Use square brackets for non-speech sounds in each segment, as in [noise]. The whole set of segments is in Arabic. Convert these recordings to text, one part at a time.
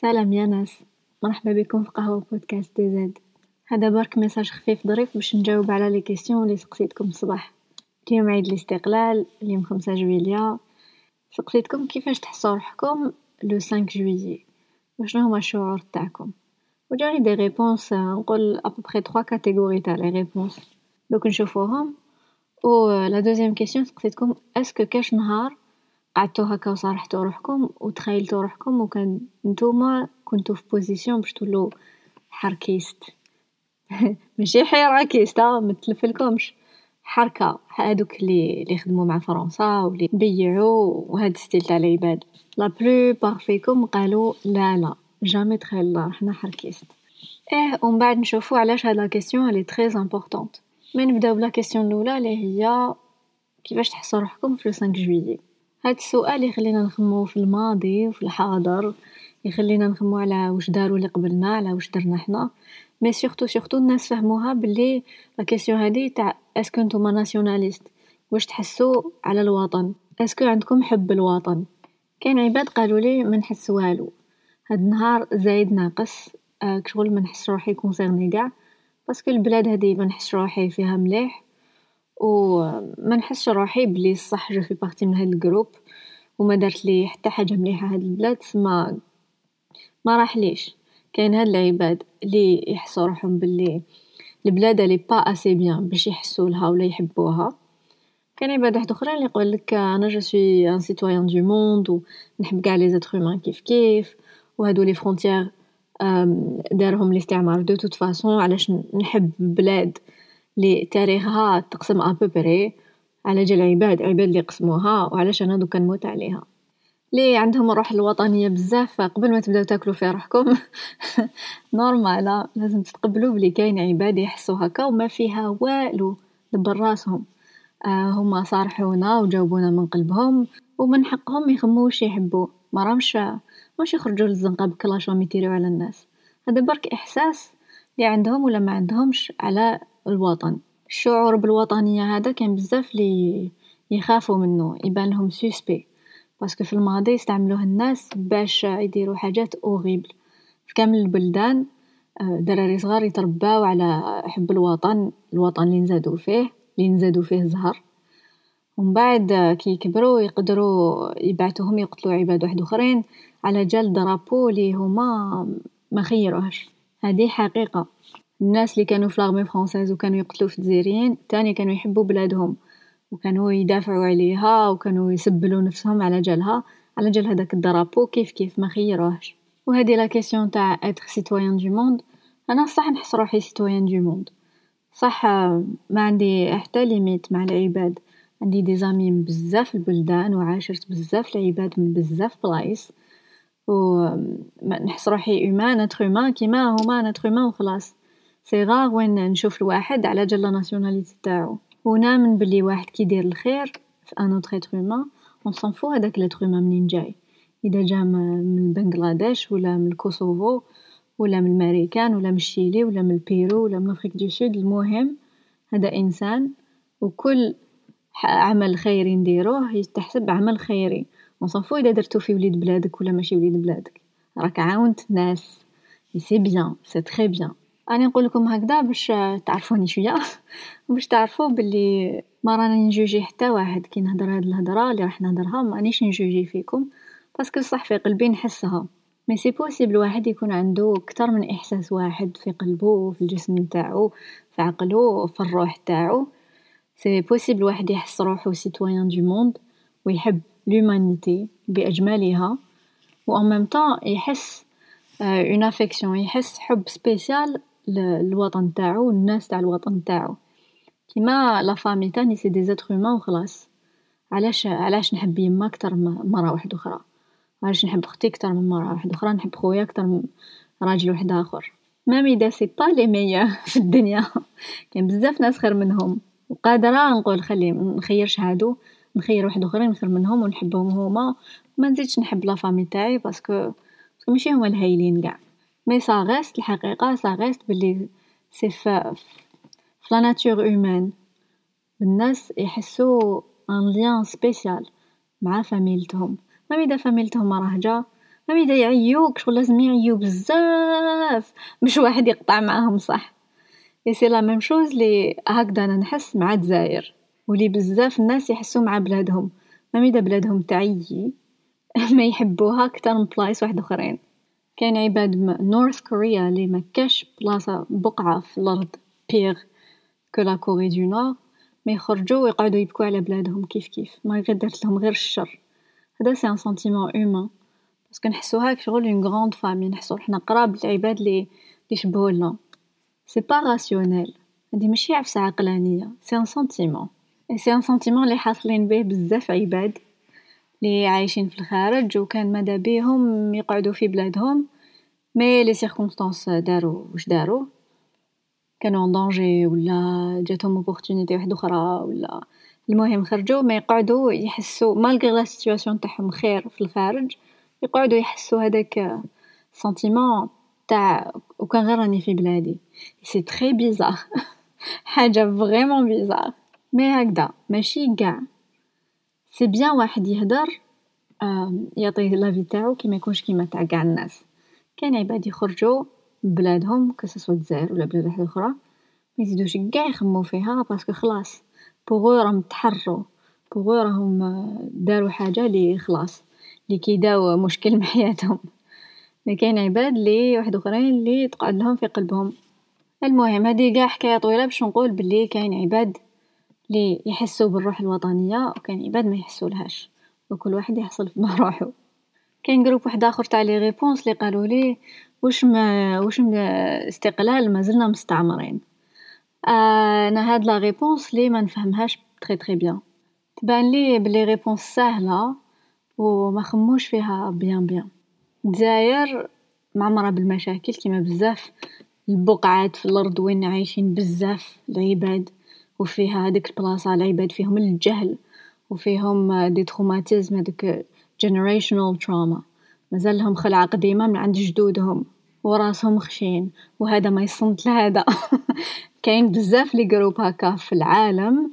سلام يا ناس مرحبا بكم في قهوة بودكاست دي زاد هذا برك message خفيف ظريف باش نجاوب على les questions اللي سقسيتكم الصباح. اليوم عيد الاستقلال اليوم خمسة جويليا. سقسيتكم كيفاش تحسوا روحكم le cinq juillet وشنو هما الشعور تاعكم؟ وجاني des réponses نقول à peu près trois catégories تاع les réponses دوك نشوفوهم. و la deuxième question سقسيتكم est-ce que كاش نهار قعدتو هكا وصارحتو روحكم وتخيلتو روحكم وكان نتوما كنتو في position باش تولو harkistes. [laughs] ماشي hirakistes متلفلكمش حركة هادوك اللي اللي خدموا مع فرنسا واللي بيعوا وهاد style تاع العباد. la plupart فيكم قالوا لا لا jamais تخيلنا رحنا harkistes. إيه ومن بعد نشوفو علاش هاد la question لي très importante mais نبداو ب la question الأولى اللي هي كيفاش تحسوا روحكم في 5 جويي هاد السؤال يخلينا نخمو في الماضي وفي الحاضر يخلينا نخمو على واش داروا اللي قبلنا على واش درنا حنا. mais surtout surtout الناس فهموها بلي la question هادي تاع est-ce que نتوما nationalistes واش تحسوا على الوطن؟ est-ce que عندكم حب الوطن؟ كاين عباد قالوا لي ما نحس والو. هاد النهار زايد ناقص آه كشغل ما نحس روحي concernée كاع parce que البلاد هادي ما نحس روحي فيها مليح و ما نحسش روحي بلي صح je fais partie من هاد ال groupe وما دارت لي حتى حاجة مليحة هاد البلاد ما ما راحليش كاين هاد العباد اللي يحسوا روحهم باللي البلاد n'est pas assez bien باش يحسوا لها ولا يحبوها. كاين عباد واحد أخرين اللي يقول لك أنا je suis un citoyen du monde ونحب كاع les êtres humains كيف كيف. وهادو les frontières دارهم الاستعمار. de toute façon علاش نحب بلاد لي تاريخها تقسم à peu près على جال عباد عباد اللي قسموها وعلاش أنا دوكا نموت عليها. لي عندهم الروح الوطنية بزاف قبل ما تبداو تاكلوا في روحكم. [laughs] normal لازم تتقبلوا بلي كاين عباد يحسوا هكا وما فيها والو دبر راسهم. آه هما صارحونا وجاوبونا من قلبهم ومن حقهم يخمو واش يحبوا. ما رامش مش يخرجوا للزنقة بكلاشهم يتيروا على الناس. هذا برك إحساس اللي عندهم ولا ما عندهمش على الوطن. الشعور بالوطنية هذا كان بزاف اللي يخافوا منه يبان لهم suspect parce que في الماضي استعملوه الناس باش يديروا حاجات horribles في كامل البلدان دراري صغار يترباو على حب الوطن الوطن اللي نزادو فيه اللي نزادو فيه زهر. ومن بعد كي يكبروا يقدروا يبعثوهم يقتلوا عباد واحد أخرين على جال drapeau اللي هما ما خيروهش. هذه حقيقة. الناس اللي كانوا في l'armée française وكانوا يقتلوا في الجزائريين تاني كانوا يحبوا بلادهم. وكانوا يدافعوا عليها وكانوا يسبلوا نفسهم على جالها. على جال هذاك ال drapeau كيف كيف ما خيروهش وهذه la question تاع être citoyen du monde أنا صح نحس روحي citoyen du monde صح ما عندي حتى limites مع العباد. عندي des amis من بزاف البلدان وعاشرت بزاف العباد من بزاف بلايص و نحس روحي humaine un être humain كيما هما un être humain وخلاص. سي وين نشوف الواحد على جال la nationalité تاعو. ونامن بلي واحد كيدير الخير في un autre être humain on s'en fout هداك l'être humain منين جاي. إذا جا من بنغلاديش ولا من الكوسوفو ولا من الماريكان ولا من الشيلي ولا من البيرو ولا من Afrique du Sud المهم هذا إنسان وكل عمل خيري نديروه يتحسب عمل خيري. ونصنفو إذا درتو في وليد بلادك ولا ماشي وليد بلادك. راك عاونت ناس. c'est bien c'est très bien اني نقول لكم هكذا باش تعرفوني شوية. [laughs] باش تعرفوا باللي ما راني نجوجي حتى واحد. كي نهضر هاد الهضرة اللي راح نهضرها مانيش نجوجي فيكم. parce que صح في قلبي نحسها. mais c'est possible واحد يكون عنده كتر من إحساس واحد في قلبه في الجسم نتاعو في عقله في الروح تاعو c'est possible واحد يحس روحو citoyen du monde ويحب l'humanité بأجملها. و en même يحس une affection يحس حب spécial للوطن تاعو الناس تاع الوطن تاعو كيما la famille تاني c'est des êtres humains وخلاص علاش علاش نحب يما كتر من مرة واحدة أخرى علاش نحب ختي كتر من مرة واحدة أخرى نحب خويا كتر من راجل واحد اخر même اذا c'est pas les meilleurs في الدنيا كاين بزاف ناس خير منهم وقادرة نقول خلي نخيرش هادو نخير واحد اخرين خير منهم ونحبهم هما. ما نزيدش نحب la famille تاعي parce que parce que ماشي هما الهايلين قاع mais ça reste الحقيقة ça reste بلي c'est vrai la nature humaine الناس يحسوا un lien spécial مع فاميلتهم même اذا فاميلتهم راهجة même اذا يعيوك شغل لازم يعيو بزاف باش واحد يقطع معاهم صح et c'est la même chose لي هكذا أنا نحس مع دزاير ولي بزاف الناس يحسوا مع بلادهم même اذا بلادهم تعيي ما يحبوها أكثر من بلايص واحد اخرين كاين عباد North Korea اللي ما كاش بلاصة بقعة في الأرض. pire que la Corée du Nord ما يخرجوا ويقعدوا يبكوا على بلادهم كيف كيف. ما غير درت لهم غير الشر. هذا c'est un sentiment humain parce que نحسوها كشغل une grande famille نحسو حنا قراب العباد اللي يشبهوا لنا. c'est pas rationnel هادي ماشي عفسة عقلانية. c'est un sentiment c'est un sentiment اللي حاصلين به بزاف عباد. اللي عايشين في الخارج وكان ماذا بيهم يقعدوا في بلادهم. mais les circonstances داروا واش داروا؟ كانوا en danger ولا جاتهم opportunité واحدة أخرى ولا. المهم خرجوا ما يقعدوا يحسوا malgré la situation تاعهم خير في الخارج يقعدوا يحسوا هذاك sentiment تاع وكان غير راني في بلادي. c'est très bizarre حاجة vraiment bizarre mais هكذا ماشي قاع c'est bien واحد يهدر يعطي la vie تاعو كي ما يكونش كيما تاع قاع الناس. كاين عباد يخرجوا بلادهم que ce soit الجزائر ولا بلاد واحدة أخرى ما يزيدوش قاع يخمو فيها parce que خلاص بوغو راهم تحروا بوغو راهم داروا حاجة لي خلاص لي كيداو مشكل [laughs] مع حياتهم. mais كاين عباد لي واحد أخرين لي تقعد لهم في قلبهم. المهم هذه قاع حكاية طويلة باش نقول بلي كاين عباد لي يحسوا بالروح الوطنية وكاين عباد ما يحسولهاش. وكل واحد يحصل [laughs] في روحو كاين groupe واحد آخر تاع les réponses لي قالوا لي واش ما واش استقلال مازلنا مستعمرين. آه أنا هاد la réponse لي ما نفهمهاش très très bien تبان لي بلي réponse ساهله وما خموش فيها bien bien دزاير معمرة بالمشاكل كيما بزاف. البقعات في الأرض وين عايشين بزاف العباد. وفيها هاديك البلاصة العباد فيهم الجهل وفيهم des traumatismes هادوك generational trauma. مازال لهم خلعة قديمة من عند جدودهم وراسهم خشين وهذا ما يصمت لهذا. [laughs] كاين بزاف les groupes هكا في العالم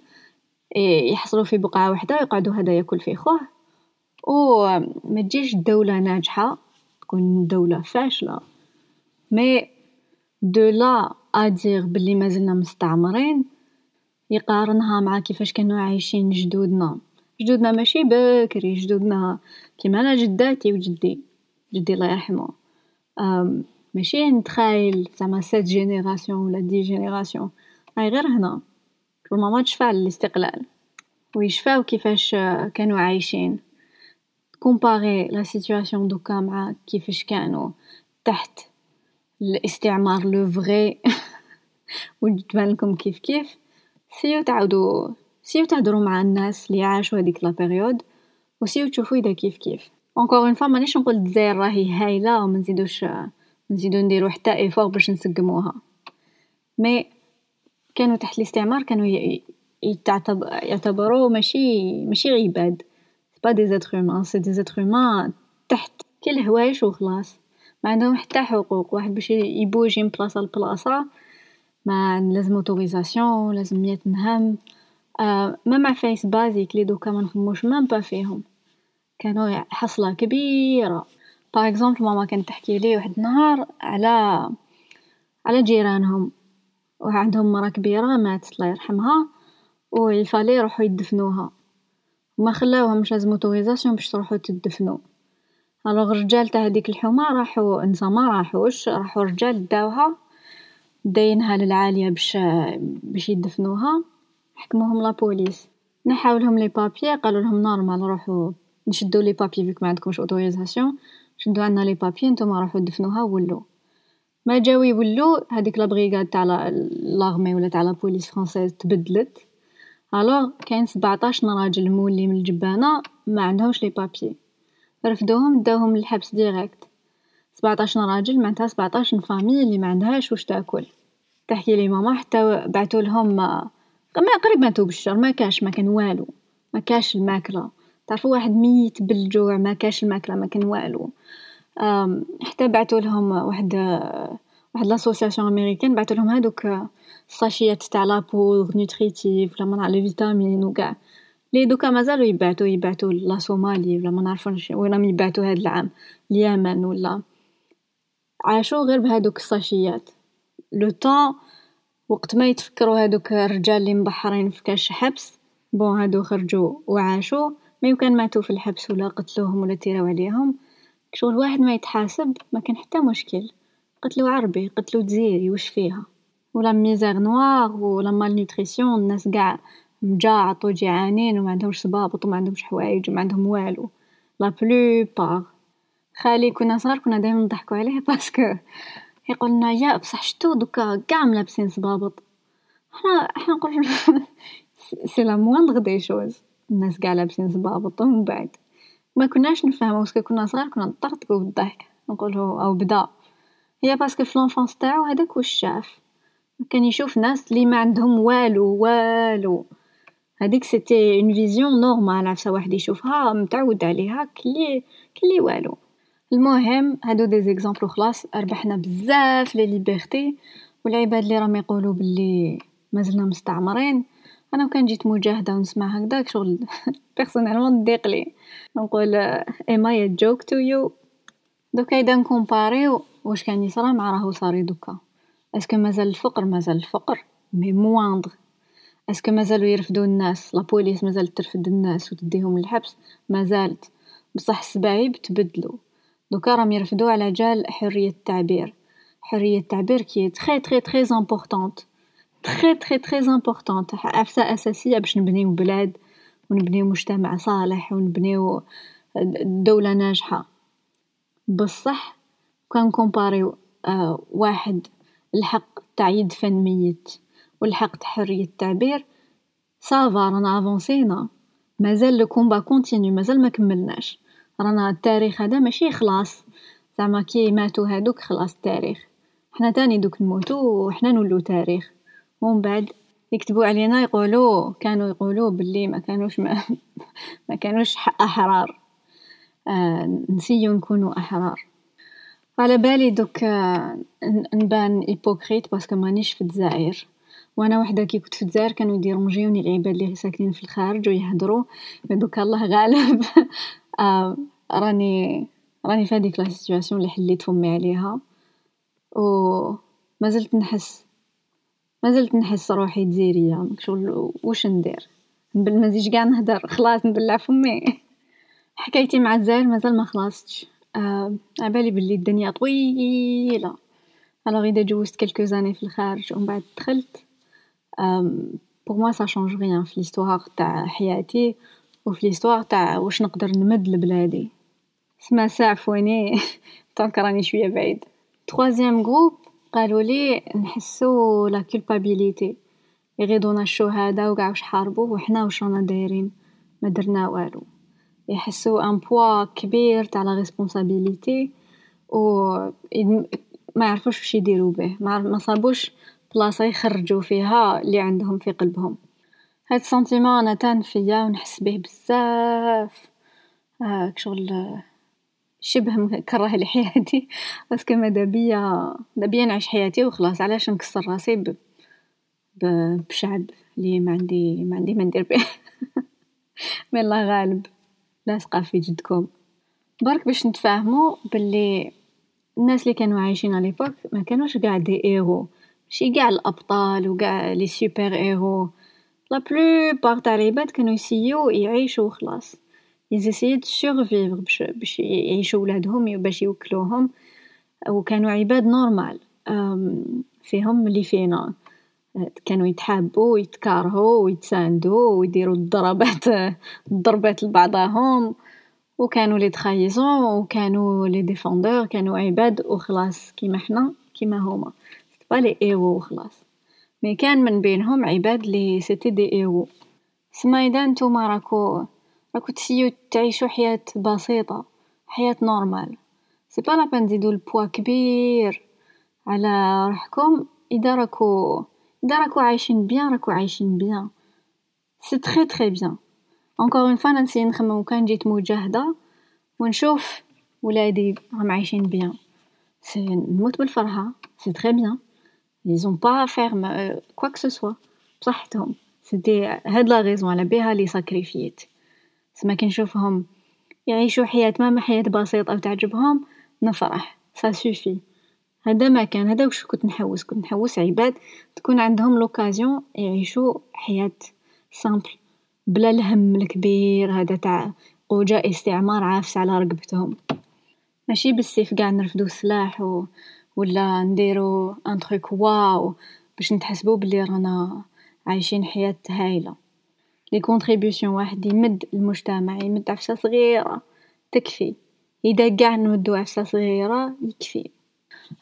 يحصلوا في بقعة واحدة ويقعدوا هذا ياكل في خوه. وما تجيش دولة ناجحة تكون دولة فاشلة. mais de là à dire بلي مازلنا مستعمرين يقارنها مع كيفاش كانوا عايشين جدودنا. جدودنا ماشي بكري جدودنا كيما أنا جداتي وجدي. جدي الله يرحمه. ماشي نتخايل زعما sept générations ولا dix générations. هاي غير هنا. ماما تشفى ع الاستقلال ويشفاو كيفاش كانوا عايشين. comparez la situation دوكا مع كيفاش كانوا. تحت الاستعمار le vrai وتبان لكم كيف كيف. سيو تعاودوا سيو تهدروا مع الناس اللي عاشوا هذيك la période وسيو تشوفوا إذا كيف كيف. encore une fois مانيش نقول الجزائر راهي هايلة وما نزيدوش نزيدو نديرو حتى effort باش نسقموها. mais كانوا تحت الاستعمار كانوا يعتبروا ماشي ماشي عباد. pas des êtres humains c'est des êtres humains تحت كل هوايش وخلاص. ما عندهم حتى حقوق. واحد باش يبوجي من بلاصه لبلاصة ما لازم autorisation لازم مية نهم. آه même عفايس basiques لي دوكا ما نخموش même pas فيهم. كانوا حصلة كبيرة. par exemple ماما كانت تحكي لي واحد النهار على على جيرانهم. وعندهم مرا كبيرة ماتت الله يرحمها ويفالي يروحو يدفنوها. وما خلاوهمش لازم autorisation باش تروحو تدفنو alors الرجال تاع هذيك الحومة راحو النسا ما راحوش راحو رجال داوها. داينها للعالية باش باش يدفنوها. حكموهم la police نحاو لهم les papiers قالوا لهم normal روحوا نشدو les papiers vu que ما عندكمش autorisation شدو عندنا les papiers نتوما روحوا دفنوها ولو ما جاو يولو هذيك la brigade تاع l'armée ولا تاع la police française تبدلت. alors كاين سبعطاش راجل مولي من الجبانة ما عندهمش les papiers رفدوهم داوهم للحبس direct سبعطاش راجل معناتها سبعطاش familles اللي ما عندهاش واش تاكل. تحكي لي ماما حتى بعثوا لهم ما قريب ماتوا بالشر ما كاش ما كان والو. ما كاش الماكلة. تعرفوا واحد ميت بالجوع ما كاش الماكلة ما كان والو. حتى بعثوا لهم واحد واحد لاسوسياسيون امريكان بعثوا لهم هذوك الساشيات تاع لابور نوتريتيف ولا من على فيتامين وكاع لي دوكا مازالو يبعتو يبعتو لا صومالي ولا ما نعرفوش وين راهم يبعتو هاد العام. اليمن ولا عاشو غير بهادوك الساشيات. لو طون وقت ما يتفكرو هادوك الرجال لي مبحرين في كاش حبس بون هادو خرجو وعاشو mais وكان ماتو في الحبس ولا قتلوهم ولا تيراو عليهم. شغل واحد ما يتحاسب ما كان حتى مشكل. قتلو عربي قتلو جزيري وش فيها؟ ولا misère noire ولا malnutrition الناس قاع مجاعط وجيعانين وما عندهمش صبابط وما عندهمش حوايج وما عندهم والو. la plupart. خالي كنا صغار كنا دايما نضحكو عليه [laughs] parce que. يقولنا يا بصح شتو دوكا قاع ملابسين صبابط. حنا إحنا نقول [laughs] c'est la moindre des choses الناس قاع لابسين صبابط. ومن بعد ما كناش نفهمو parce que كنا صغار كنا نطرطقو بالضحك. نقولو أو بدا. هي parce que في l'enfance تاعو هداك واش شاف؟ كان يشوف ناس لي ما عندهم والو والو. هذيك c'était une vision normale عفسة واحد يشوفها متعود عليها كلي كلي والو. المهم هادو des exemples وخلاص ربحنا بزاف les libertés والعباد اللي راهم يقولوا باللي مازلنا مستعمرين. أنا كان جيت مجاهدة ونسمع هكذاك شغل [laughs] personnellement تضيق لي. نقول ايما يا جوك تو يو دوكا إذا نكومباريو واش كان يصرى؟ مع راهو صاري دوكا. est-ce que مازال الفقر؟ مازال الفقر. mais moindre est-ce que مازالو يرفدو الناس؟ la police مازالت ترفد الناس وتديهم للحبس مازالت بصح السبايب تبدلو دوكا راهم يرفدو على جال حرية التعبير. حرية التعبير كي très très très importante très très très importante عفسة أساسية باش نبنيو بلاد ونبنيو مجتمع صالح ونبنيو دولة ناجحة. بصح كان كومباريو آه واحد الحق تاع يدفن ميت والحق تاع حرية التعبير. ça va رانا افونسينا مازال le combat continue مازال ما كملناش. رانا التاريخ هذا ماشي خلاص. زعما كي ماتو هادوك خلاص التاريخ. حنا تاني دوك نموتو وحنا نولو تاريخ. ومن بعد يكتبوا علينا يقولوا كانوا يقولوا باللي ما كانوش ما, [laughs] ما كانوش أحرار. آه نسيو نكونوا أحرار. على بالي دوك آه نبان hypocrite parce que مانيش في الجزائر. وأنا وحده كي كنت في الجزائر كانوا يديرونجيوني العباد اللي ساكنين في الخارج ويهضروا دوك الله غالب. [laughs] راني راني في هذيك la situation اللي حليت فمي عليها. و ما زلت نحس ما زلت نحس روحي جزيريه شغل واش ندير؟ ما نزيدش كاع نهدر. [laughs] خلاص نبلع فمي. حكايتي مع الجزائر مازال ما خلصتش. آه عبالي بلي الدنيا طويلة. alors إذا جوزت quelques années في الخارج ومن بعد دخلت pour moi ça change rien في l'histoire تاع حياتي. وفي l'histoire تاع واش نقدر نمد لبلادي سما ساعفوني [laughs] donc راني شوية بعيد. troisième groupe قالوا لي نحسو la culpabilité يغيضونا الشهداء وقع واش حاربوا وحنا واش رانا دايرين. ما درنا والو. يحسو un poids كبير تاع la responsabilité و ما يعرفوش واش يديروا به. ما صابوش بلاصه يخرجوا فيها اللي عندهم في قلبهم. هاد ال sentiment أنا تان فيا ونحس به بزاف. شغل شبه مكره لحياتي parce que ماذا بيا بيا نعيش حياتي وخلاص علاش نكسر راسي ب... بشعب اللي ما عندي ما عندي ما ندير به. [laughs] من الله غالب لاصقه في جدكم. برك باش نتفاهموا باللي الناس اللي كانوا عايشين على ما كانوش قاع des héros. ماشي قاع الأبطال وقاع les super-héros. la plupart تاع العباد كانوا يسيو يعيشوا وخلاص ils essayaient de باش باش يعيشوا ولادهم باش يوكلوهم وكانوا عباد normal فيهم اللي فينا كانوا يتحابوا ويتكارهوا ويتساندوا ويديروا الضربات الضربات لبعضهم وكانوا les trahisons وكانوا les défendeurs كانوا عباد وخلاص كيما حنا كيما هما با لي ايرو وخلاص mais كان من بينهم عباد لي c'était des héros سما اذا نتوما راكو راكو تسيو تعيشو حياة بسيطة حياة normale. c'est pas la peine تزيدو البوا كبير على روحكم. إذا راكو إذا راكو عايشين bien راكو عايشين bien. c'est très très bien. encore une fois نسي نخمم كان جيت مجاهدة ونشوف ولادي راهم عايشين bien. c'est نموت بالفرحة. c'est très bien. Ils ont pas à faire quoi que ce soit. بصحتهم c'était هاد la raison على بيها les sacrifices سما كي نشوفهم يعيشوا حياة ما حياة بسيطة وتعجبهم نفرح ça suffit هذا ما كان هذا واش كنت نحوس كنت نحوس عباد تكون عندهم l'occasion يعيشوا حياة simple بلا الهم الكبير هذا تاع قوجا استعمار عافس على رقبتهم ماشي بالسيف قاع نرفدو السلاح و ولا نديرو un truc waouh باش نتحسبو بلي رانا عايشين حياة هايلة. les contributions واحد يمد المجتمع يمد عفسة صغيرة تكفي. إذا قاع نمدو عفسة صغيرة يكفي.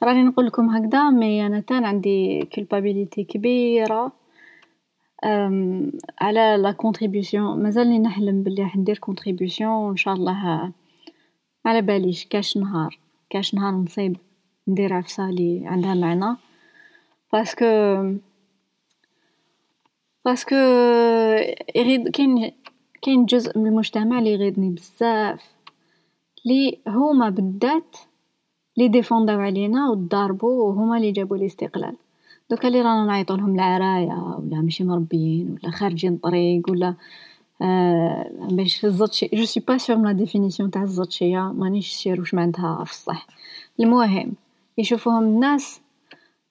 راني نقولكم هكذا mais أنا تان عندي culpabilité كبيرة. على la contribution مازالني نحلم بلي راح ندير contribution و إن شاء الله. على باليش كاش نهار. كاش نهار نصيب ندير عفسة لي عندها معنى parce que parce que يغيض كاين كاين جزء من المجتمع لي يغيضني بزاف. لي هما بالذات لي ديفونداو علينا و ضاربو و هما لي جابو الاستقلال. دوكا لي رانا نعيطولهم العرايا ولا ماشي مربيين ولا خارجين طريق ولا آه باش الزطشي je suis pas sûr la définition تاع الزطشية مانيش sûr واش معناتها الصح. المهم يشوفوهم الناس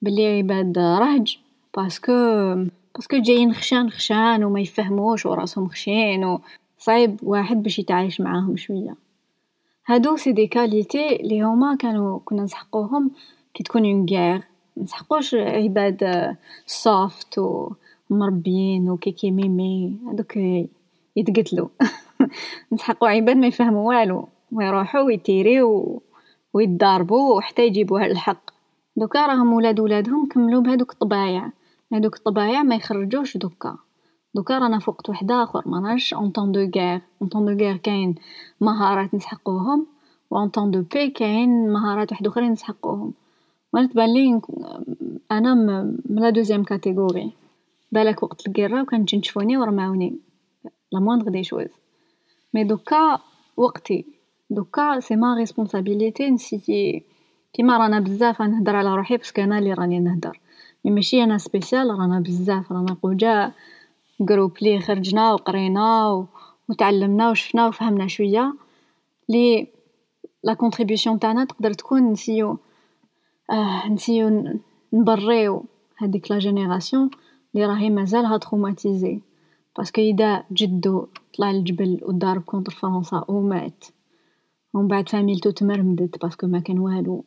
بلي عباد رهج parce que parce que جايين خشان خشان وما يفهموش وراسهم خشين و صعيب واحد باش يتعايش معاهم شوية. هادو c'est des qualités لي هما كانوا كنا نسحقوهم كي تكون en guerre نسحقوش عباد soft و مربيين و كيكي ميمي هادوك يتقتلو. [laughs] نسحقو عباد ما يفهمو والو ويروحو ويتيريو ويتضاربو حتى يجيبوها للحق دوكا راهم ولاد ولادهم كملوا بهذوك الطبايع. هذوك الطبايع ما يخرجوش دوكا. دوكا رانا في وقت آخر ما راش en temps de guerre en temps de guerre كاين مهارات نسحقوهم و en temps de paix كاين مهارات واحد اخرين نسحقوهم. وأنا تبان أنا من la deuxième catégorie بالك وقت la guerre وكان تجي تشوفوني ورماوني. la moindre des choses. mais دوكا وقتي. دوكا c'est ma responsabilité نسيتي. كيما رانا بزاف نهدر على روحي parce que أنا اللي راني نهدر mais ماشي أنا spécial رانا بزاف. رانا قوجا groupe لي خرجنا وقرينا وتعلمنا وشفنا وفهمنا شوية. لي la contribution تاعنا تقدر تكون نسيو آه نسيو نبريو هذيك la génération لي راهي مازالها traumatisée parce que إذا جدو طلع الجبل ودار contre فرنسا ومات. ومن بعد فاميلتو تمرمدت parce que ما كان والو.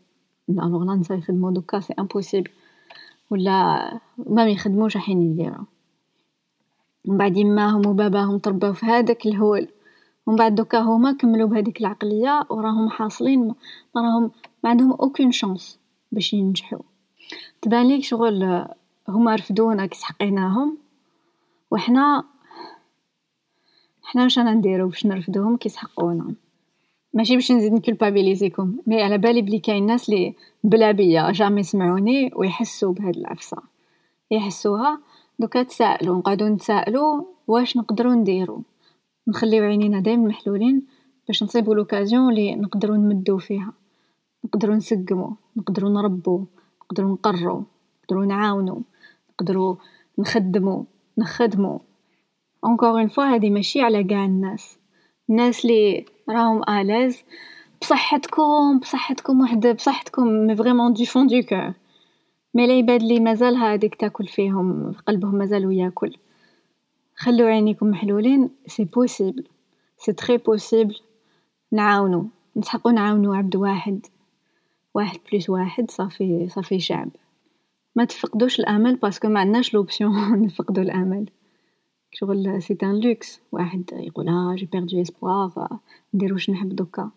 alors لا نسا يخدمو دوكا c'est impossible ولا ما يخدموش راحين يديرو من بعد يماهم وباباهم ترباو في هذاك الهول. ومن بعد دوكا هما كملوا بهذيك العقلية وراهم حاصلين. ما راهم ما عندهم aucune chance باش ينجحوا. تبان ليك شغل هما رفدونا كي سحقيناهم. وحنا حنا واش رانا نديرو باش نرفدوهم كي سحقونا. ماشي باش نزيد نكولبابيليزيكم mais على بالي بلي كاين ناس لي بلا بيا jamais يسمعوني ويحسوا بهاد العفسة. يحسوها. دوكا تسائلوا نقعدوا نتسائلوا واش نقدروا نديروا نخليو عينينا دايما محلولين باش نصيبوا l'occasion لي نقدروا نمدوا فيها. نقدروا نسقموا نقدروا نربوا نقدروا نقروا نقدروا نعاونوا نقدروا نخدموا نخدموا encore une fois هذه ماشي على قاع الناس. الناس لي راهم à l'aise. بصحتكم بصحتكم وحد بصحتكم vraiment du fond du cœur. mais العباد لي مازال هاديك تاكل فيهم قلبهم مازالو ياكل خلو عينيكم محلولين c'est possible c'est très possible نعاونو. نسحقو نعاونو عبد واحد. واحد plus واحد صافي صافي شعب. ما تفقدوش الأمل parce que ما عندناش l'option [laughs] نفقدو الأمل. شغل c'est un luxe واحد يقول ها j'ai perdu espoir ندير واش نحب دوكا.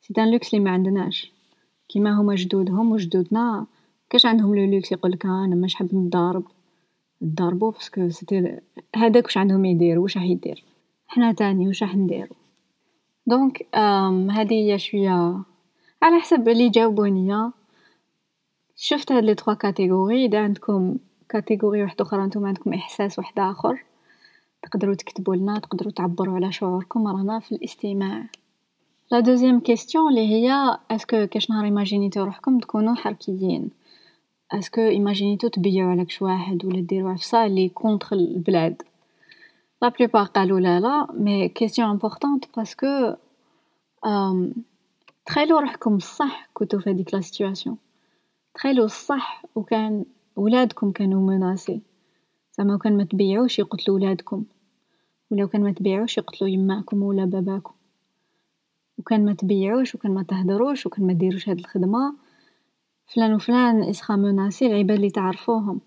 c'est un luxe لي ما عندناش كيما هما جدودهم وجدودنا كاش عندهم le luxe يقولك ها أنا مش حاب نضارب ضاربو parce que c'était هذاك واش عندهم يديروا واش راح يدير؟ حنا تاني واش راح نديرو؟ donc هذه هي شوية على حسب اللي جاوبوني شفت هاد les trois catégories إذا عندكم catégorie واحدة أخرى نتوما عندكم إحساس واحد آخر. تقدروا تكتبوا لنا تقدروا تعبروا على شعوركم رانا في الاستماع. la deuxième question اللي هي est-ce que كاش نهار ايماجينيتو روحكم تكونوا حركيين؟ est-ce que ايماجينيتو تبيعوا على كش واحد ولا ديروا عفسة اللي contre البلاد؟ la plupart قالوا لا لا mais question importante parce que تخيلوا روحكم الصح كنتو في هذيك la situation تخيلوا الصح وكان ولادكم كانوا menacés زعما وكان ما تبيعوش يقتلوا ولادكم. ولا كان ما تبيعوش يقتلوا يماكم ولا باباكم. وكان ما تبيعوش وكان ما تهدروش وكان ما ديروش هاد الخدمة. فلان وفلان يسخا menacés العباد اللي تعرفوهم.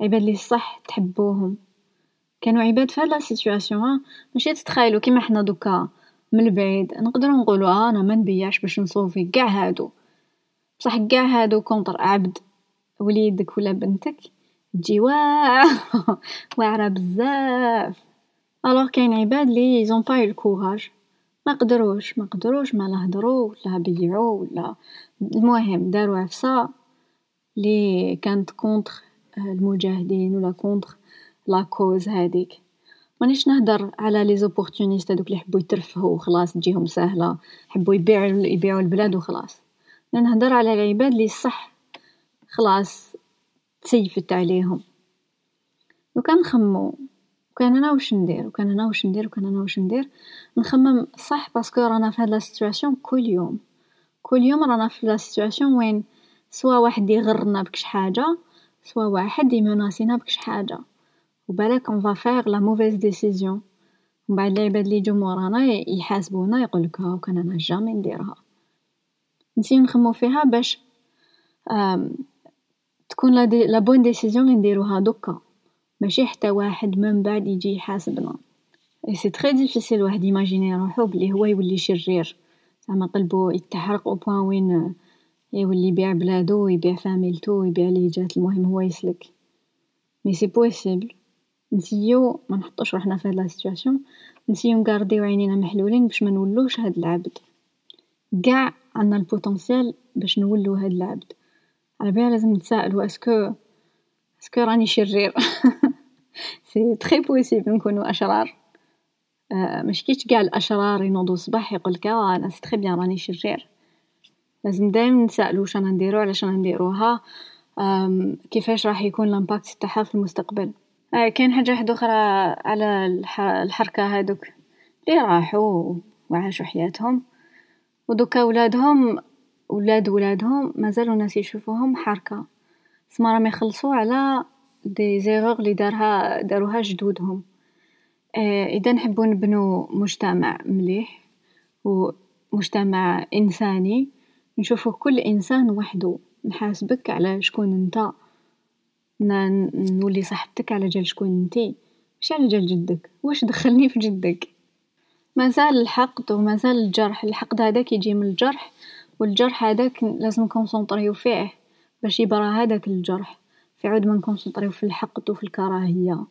عباد اللي صح تحبوهم. كانوا عباد في هاد la situation ماشي تتخيلوا كيما حنا دوكا من البعيد. نقدروا نقولوا آه أنا ما نبيعش باش نصوفي. كاع هادو. بصح كاع هادو contre عبد. وليدك ولا بنتك؟ تجي [laughs] واعرة بزاف. alors كاين عباد لي ils ont pas le courage ما قدروش ما هدرو ولا بيعو ولا المهم دارو عفسة لي كانت contre المجاهدين ولا contre la cause هاديك مانيش نهدر على les opportunistes هادوك اللي يحبوا يترفهوا وخلاص تجيهم ساهلة يحبوا يبيعوا يبيعوا البلاد وخلاص نهدر على العباد اللي صح خلاص تسيفت عليهم وكان نخمو وكان أنا واش ندير؟ وكان أنا واش ندير؟ وكان أنا واش ندير؟ نخمم صح parce que رانا في هاد la situation كل يوم. كل يوم رانا في la situation وين soit واحد يغرنا بكش حاجة soit واحد يمناسينا بكش حاجة. وبالك on fait la mauvaise décision من بعد العباد اللي يجو مورانا يحاسبونا يقولك ها وكان أنا jamais نديرها. نسيو نخمو فيها باش تكون la, la bonne décision نديروها دوكا. ماشي حتى واحد من بعد يجي يحاسبنا et c'est très difficile واحد يماجيني روحو بلي هو يولي شرير زعما قلبو يتحرق au point وين يولي يبيع بلادو ويبيع فاميلتو ويبيع لي جات المهم هو يسلك mais c'est possible نسيو ما نحطوش روحنا في هاد la situation نسيو نغارديو عينينا محلولين باش ما نولوش هاد العبد كاع عندنا ال potentiel باش نولو هاد العبد على بها لازم نتسائلوا est-ce que est-ce que راني شرير. [laughs] c'est très possible نكونو أشرار. آه مش كيش كاع الأشرار ينوضو الصباح يقولك آه أنا c'est très bien راني شرير. لازم دايما نتسائلوا واش رانا نديرو علاش رانا نديروها. كيفاش راح يكون ال impact تاعها في المستقبل. آه كاين حاجة واحدة أخرى على الحركة هادوك. اللي راحوا وعاشوا حياتهم. ودوكا ولادهم ولاد ولادهم مازالوا الناس يشوفوهم حركة. سما راهم يخلصوا على دي زيغور اللي دارها داروها جدودهم. آه، إذا نحبو نبنو مجتمع مليح ومجتمع إنساني. نشوفو كل إنسان وحدو. نحاسبك على شكون أنت. نولي صاحبتك على جال شكون انتي مش على جال جدك. واش دخلني في جدك؟ مازال الحقد ومازال الجرح. الحقد هذاك يجي من الجرح والجرح هذاك لازم نكونسونطريو فيه. باش يبرى هذاك الجرح. في عود ما نكونسونطريو في الحقد وفي الكراهية.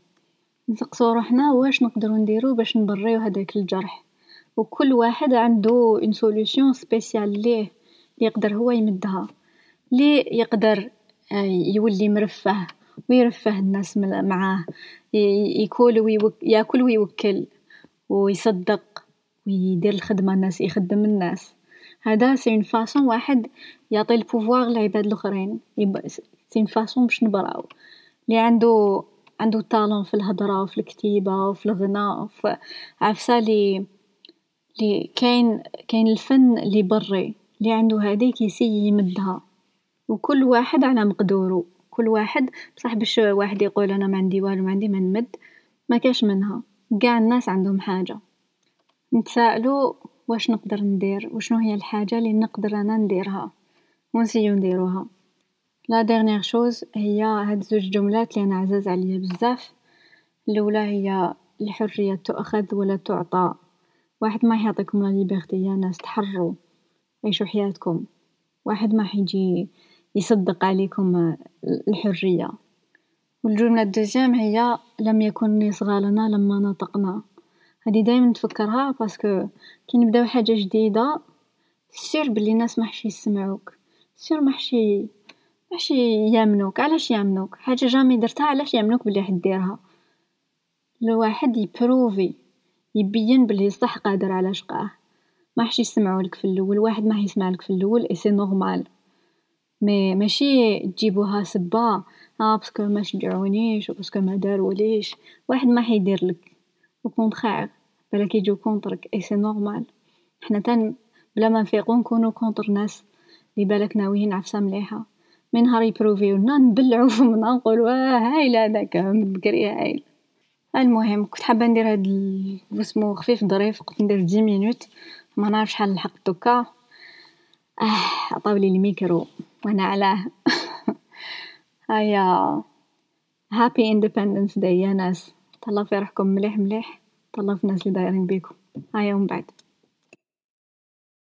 نسقسو روحنا واش نقدرو نديرو باش نبريو هذاك الجرح. وكل واحد عنده une solution spéciale ليه اللي يقدر هو يمدها. لي يقدر آه، يولي مرفه ويرفه الناس معاه. ياكل ياكل ويوكل ويصدق ويدير الخدمة الناس يخدم الناس. هذا c'est une façon واحد يعطي ال pouvoir للعباد الأخرين. c'est une façon باش نبراو. اللي عنده عنده talent في الهضرة وفي الكتيبة وفي الغناء وفي عفسة لي لي كاين كاين الفن اللي بري. اللي عنده هذيك يسي يمدها وكل واحد على مقدورو. كل واحد بصح باش واحد يقول أنا ما عندي والو ما عندي ما نمد ما كاش منها. كاع الناس عندهم حاجة. نتسائلوا واش نقدر ندير وشنو هي الحاجة اللي نقدر أنا نديرها ونسيو نديروها. la dernière chose هي هاد زوج جملات اللي أنا عزاز عليا بزاف. الأولى هي الحرية تؤخذ ولا تعطى. واحد ما يعطيكم la liberté يا ناس تحروا. عيشوا حياتكم. واحد ما حيجي يصدق عليكم الحرية. والجملة ال deuxième هي لم يكن يصغى لنا لما نطقنا. هادي دايما نتفكرها parce que كي نبداو حاجة جديدة sûr بلي الناس محشي يسمعوك. sûr محشي محشي يامنوك. علاش يامنوك؟ حاجة jamais درتها علاش يامنوك بلي حديرها الواحد يبروفي يبين بلي صح قادر على شقاه. ما حش يسمعولك في الأول واحد ما يسمعلك في الأول et c'est normal mais ماشي تجيبوها c'est pas آه parce que ما شجعونيش و parce que ما داروليش واحد ما حيدير لك. au contraire بلاك يجو contre ك. et c'est normal، حنا تا بلا ما نفيقو نكونو contre ناس لي بالاك ناويين عفسة مليحة، من نهار يبروفيولنا نبلعو فمنا نقولو آه هايل هداك من بكري هايل، المهم كنت حابة ندير هاد واسمو خفيف ظريف قلت ندير dix minutes. منعرف شحال لحقت دوكا، عطاولي الميكرو وأنا علاه. [laughs] هيا. Happy Independence Day يا ناس. تهلاو في روحكم مليح مليح. تهلاو في الناس لي دايرين بيكم هيا ومن بعد.